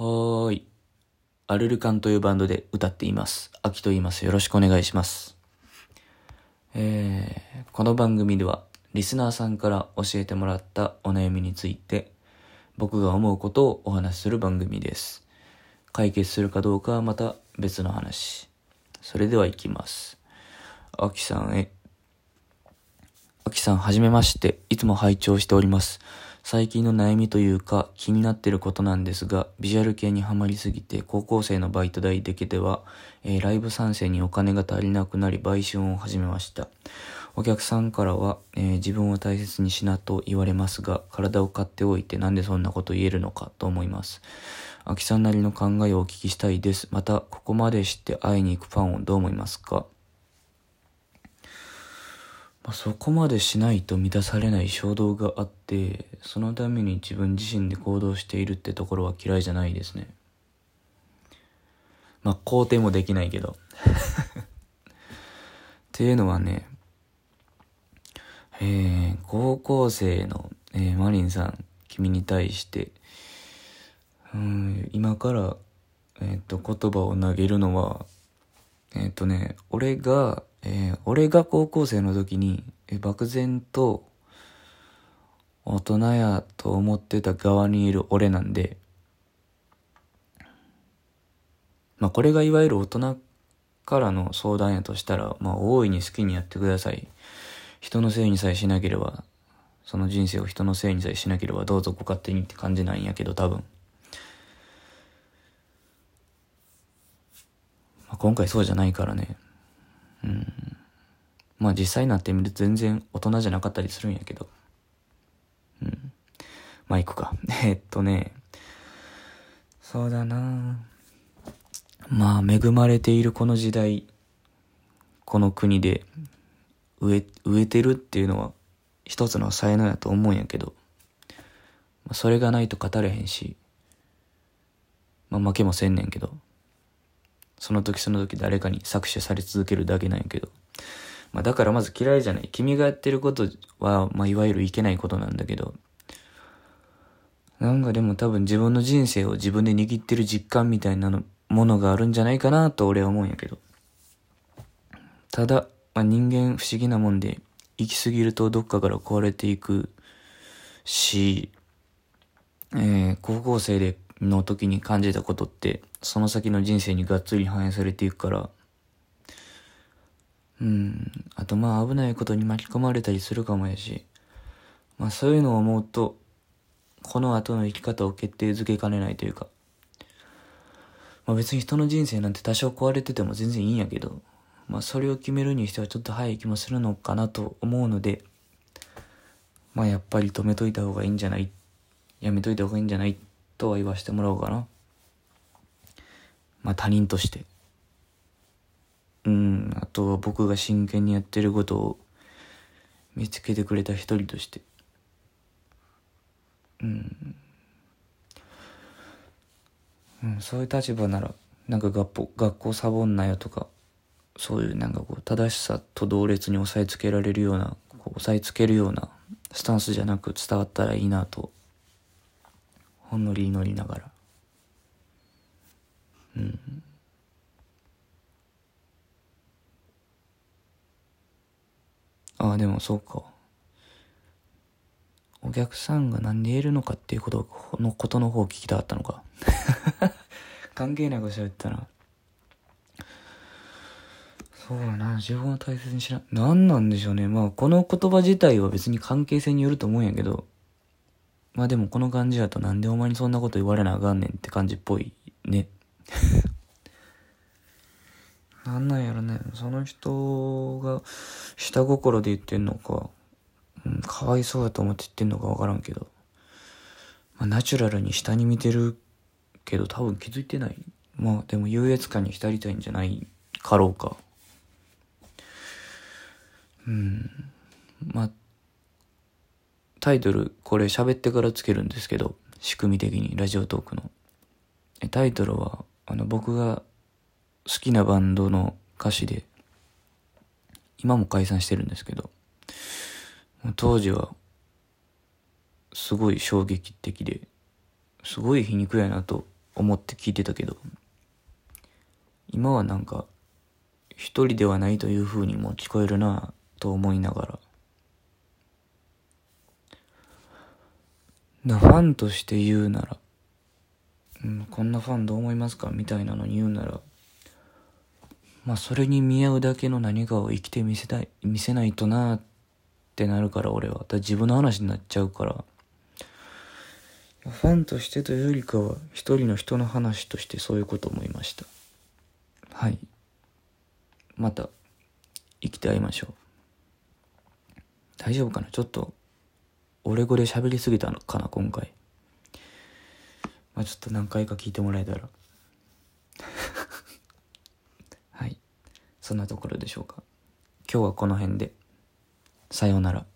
はーい。アルルカンというバンドで歌っています。秋と言います。よろしくお願いします。えー、この番組では、リスナーさんから教えてもらったお悩みについて、僕が思うことをお話しする番組です。解決するかどうかはまた別の話。それでは行きます。秋さんへ。秋さん、はじめまして。いつも拝聴しております。最近の悩みというか気になっていることなんですが、ビジュアル系にはまりすぎて高校生のバイト代だけでは、えーライブ参戦にお金が足りなくなり売春を始めました。お客さんからは、えー自分を大切にしなと言われますが、体を買っておいてなんでそんなこと言えるのかと思います。秋さんなりの考えをお聞きしたいです。また、ここまでして会いに行くファンをどう思いますか？まあ、そこまでしないと満たされない衝動があってそのために自分自身で行動しているってところは嫌いじゃないですね。まあ肯定もできないけど。っていうのはねえー、高校生の、えーマリンさん君に対してうん今からえっ、と言葉を投げるのはえっ、とね、俺が、えー俺が高校生の時に、え漠然と大人やと思ってた側にいる俺なんで、まあこれがいわゆる大人からの相談やとしたら、まあ大いに好きにやってください。人のせいにさえしなければ、その人生を人のせいにさえしなければどうぞご勝手にって感じなんやけど多分。まあ、今回そうじゃないからね。うん。まあ実際になってみると全然大人じゃなかったりするんやけど。うん。まあ行くか。えっとね。そうだなまあ恵まれているこの時代、この国で植え、植えてるっていうのは一つの才能やと思うんやけど、それがないと語れへんし、まあ負けもせんねんけど、その時その時誰かに搾取され続けるだけなんやけど。まあだからまず嫌いじゃない。君がやってることは、まあいわゆるいけないことなんだけど。なんかでも多分自分の人生を自分で握ってる実感みたいなのものがあるんじゃないかなと俺は思うんやけど。ただ、まあ、人間不思議なもんで、行き過ぎるとどっかから壊れていくし、えー高校生での時に感じたことって、その先の人生にがっつり反映されていくから、うん、あとまあ危ないことに巻き込まれたりするかもやし、まあそういうのを思うと、この後の生き方を決定づけかねないというか、まあ別に人の人生なんて多少壊れてても全然いいんやけど、まあそれを決めるにしてはちょっと早い気もするのかなと思うので、まあやっぱり止めといた方がいいんじゃないやめといた方がいいんじゃないとは言わせてもらおうかな。まあ他人として。うん、あとは僕が真剣にやってることを見つけてくれた一人として。うん。うん、そういう立場なら、なんか学校、学校サボんなよとか、そういうなんかこう、正しさと同列に押さえつけられるような、こう押さえつけるようなスタンスじゃなく伝わったらいいなと、ほんのり祈りながら。ああ、でもそうか。お客さんが何で言えるのかっていうことのことの方を聞きたかったのか。関係ないこと喋ったな。そうやな、自分を大切にしな、何なんでしょうね。まあ、この言葉自体は別に関係性によると思うんやけど、まあでもこの感じだとなんでお前にそんなこと言われなあかんねんって感じっぽいね。なんなんやろね。その人が下心で言ってんのか、うん、かわいそうだと思って言ってんのかわからんけど、まあ、ナチュラルに下に見てるけど多分気づいてない。まあでも優越感に浸りたいんじゃないかろうか。うん。まあ、タイトル、これ喋ってからつけるんですけど、仕組み的に、ラジオトークの。タイトルは、あの、僕が好きなバンドの歌詞で、今も解散してるんですけど、当時は、すごい衝撃的で、すごい皮肉やなと思って聞いてたけど今はなんか一人ではないという風にも聞こえるなと思いながらなファンとして言うなら、うん、こんなファンどう思いますかみたいなのに言うならまあそれに見合うだけの何かを生きてみせたい見せないとなってなるから俺は。だ自分の話になっちゃうから。ファンとしてというよりかは一人の人の話としてそういうこと思いました。はい。また生きて会いましょう。大丈夫かな？ちょっと俺語で喋りすぎたのかな？今回。まあちょっと何回か聞いてもらえたらはいそんなところでしょうか。今日はこの辺で。さようなら。